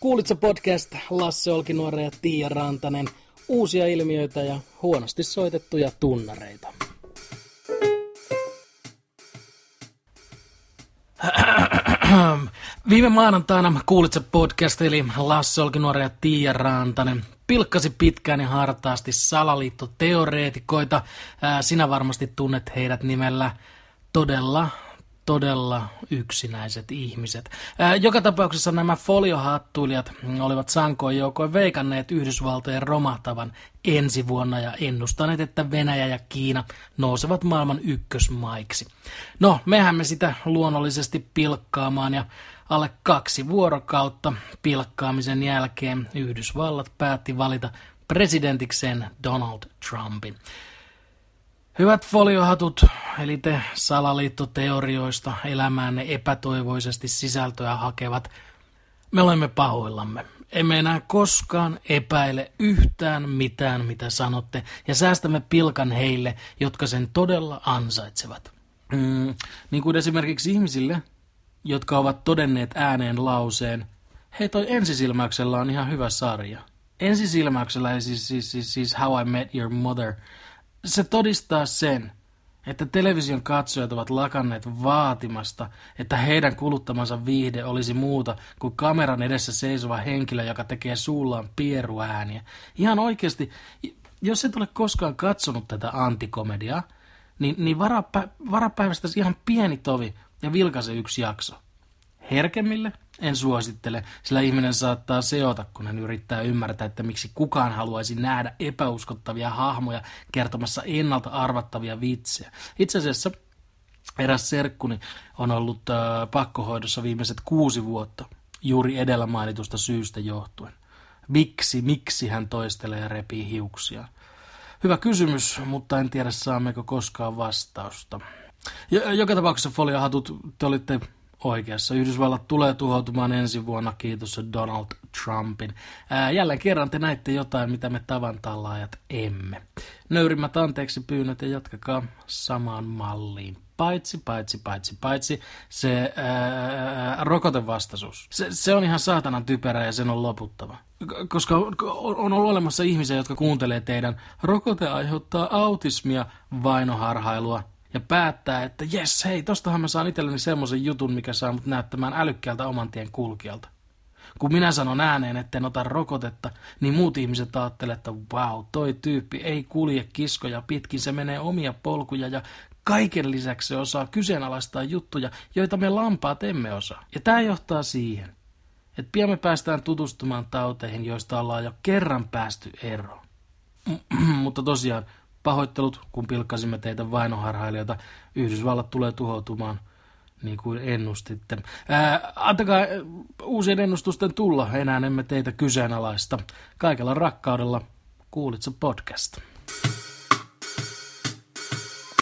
Kuulitko podcast Lasse Olkinuore ja Tiia Rantanen, uusia ilmiöitä ja huonosti soitettuja tunnareita. Viime maanantaina Kuulitse podcast eli Lasse Olkinuore ja Tiia Rantanen pilkkasi pitkään ja hartaasti salaliittoteoreetikoita. Sinä varmasti tunnet heidät nimellä todella todella yksinäiset ihmiset. Joka tapauksessa nämä foliohattuilijat olivat sankoin joukoin veikanneet Yhdysvaltojen romahtavan ensi vuonna ja ennustaneet, että Venäjä ja Kiina nousevat maailman ykkösmaiksi. No, mehän me sitä luonnollisesti pilkkaamaan ja alle kaksi vuorokautta pilkkaamisen jälkeen Yhdysvallat päätti valita presidentikseen Donald Trumpin. Hyvät foliohatut, eli te salaliittoteorioista elämäänne epätoivoisesti sisältöä hakevat, me olemme pahoillamme. Emme enää koskaan epäile yhtään mitään, mitä sanotte, ja säästämme pilkan heille, jotka sen todella ansaitsevat. Mm, niin kuin esimerkiksi ihmisille, jotka ovat todenneet ääneen lauseen, hei toi ensisilmäyksellä on ihan hyvä sarja. Ensisilmäyksellä, siis, siis, siis, siis How I Met Your Mother – se todistaa sen, että television katsojat ovat lakanneet vaatimasta, että heidän kuluttamansa viihde olisi muuta kuin kameran edessä seisova henkilö, joka tekee suullaan pieruääniä. Ihan oikeasti, jos et ole koskaan katsonut tätä antikomediaa, niin, niin varapä, varapäivästä ihan pieni tovi ja vilkaise yksi jakso. Herkemmille en suosittele, sillä ihminen saattaa seota, kun hän yrittää ymmärtää, että miksi kukaan haluaisi nähdä epäuskottavia hahmoja kertomassa ennalta arvattavia vitsejä. Itse asiassa eräs serkkuni on ollut äh, pakkohoidossa viimeiset kuusi vuotta, juuri edellä mainitusta syystä johtuen. Miksi, miksi hän toistelee ja repii hiuksia? Hyvä kysymys, mutta en tiedä saammeko koskaan vastausta. Joka tapauksessa foliohatut, te olitte oikeassa. Yhdysvallat tulee tuhoutumaan ensi vuonna, kiitos Donald Trumpin. Ää, jälleen kerran te näitte jotain, mitä me tavantallaajat emme. Nöyrimmät anteeksi pyynnöt ja jatkakaa samaan malliin. Paitsi, paitsi, paitsi, paitsi se ää, rokotevastaisuus. Se, se on ihan saatanan typerä ja sen on loputtava. Koska on, on ollut olemassa ihmisiä, jotka kuuntelee teidän rokote aiheuttaa autismia, vainoharhailua, ja päättää, että jes, hei, tostahan mä saan itselleni semmoisen jutun, mikä saa mut näyttämään älykkäältä oman tien kulkijalta. Kun minä sanon ääneen, etten ota rokotetta, niin muut ihmiset ajattelee, että wow, toi tyyppi ei kulje kiskoja pitkin, se menee omia polkuja ja kaiken lisäksi se osaa kyseenalaistaa juttuja, joita me lampaat emme osaa. Ja tämä johtaa siihen, että pian me päästään tutustumaan tauteihin, joista ollaan jo kerran päästy eroon. Mutta tosiaan, Pahoittelut, kun pilkkasimme teitä vainoharhailijoita. Yhdysvallat tulee tuhoutumaan, niin kuin ennustitte. Ää, antakaa uusien ennustusten tulla, enää emme teitä kyseenalaista. Kaikella rakkaudella, kuulitse podcast.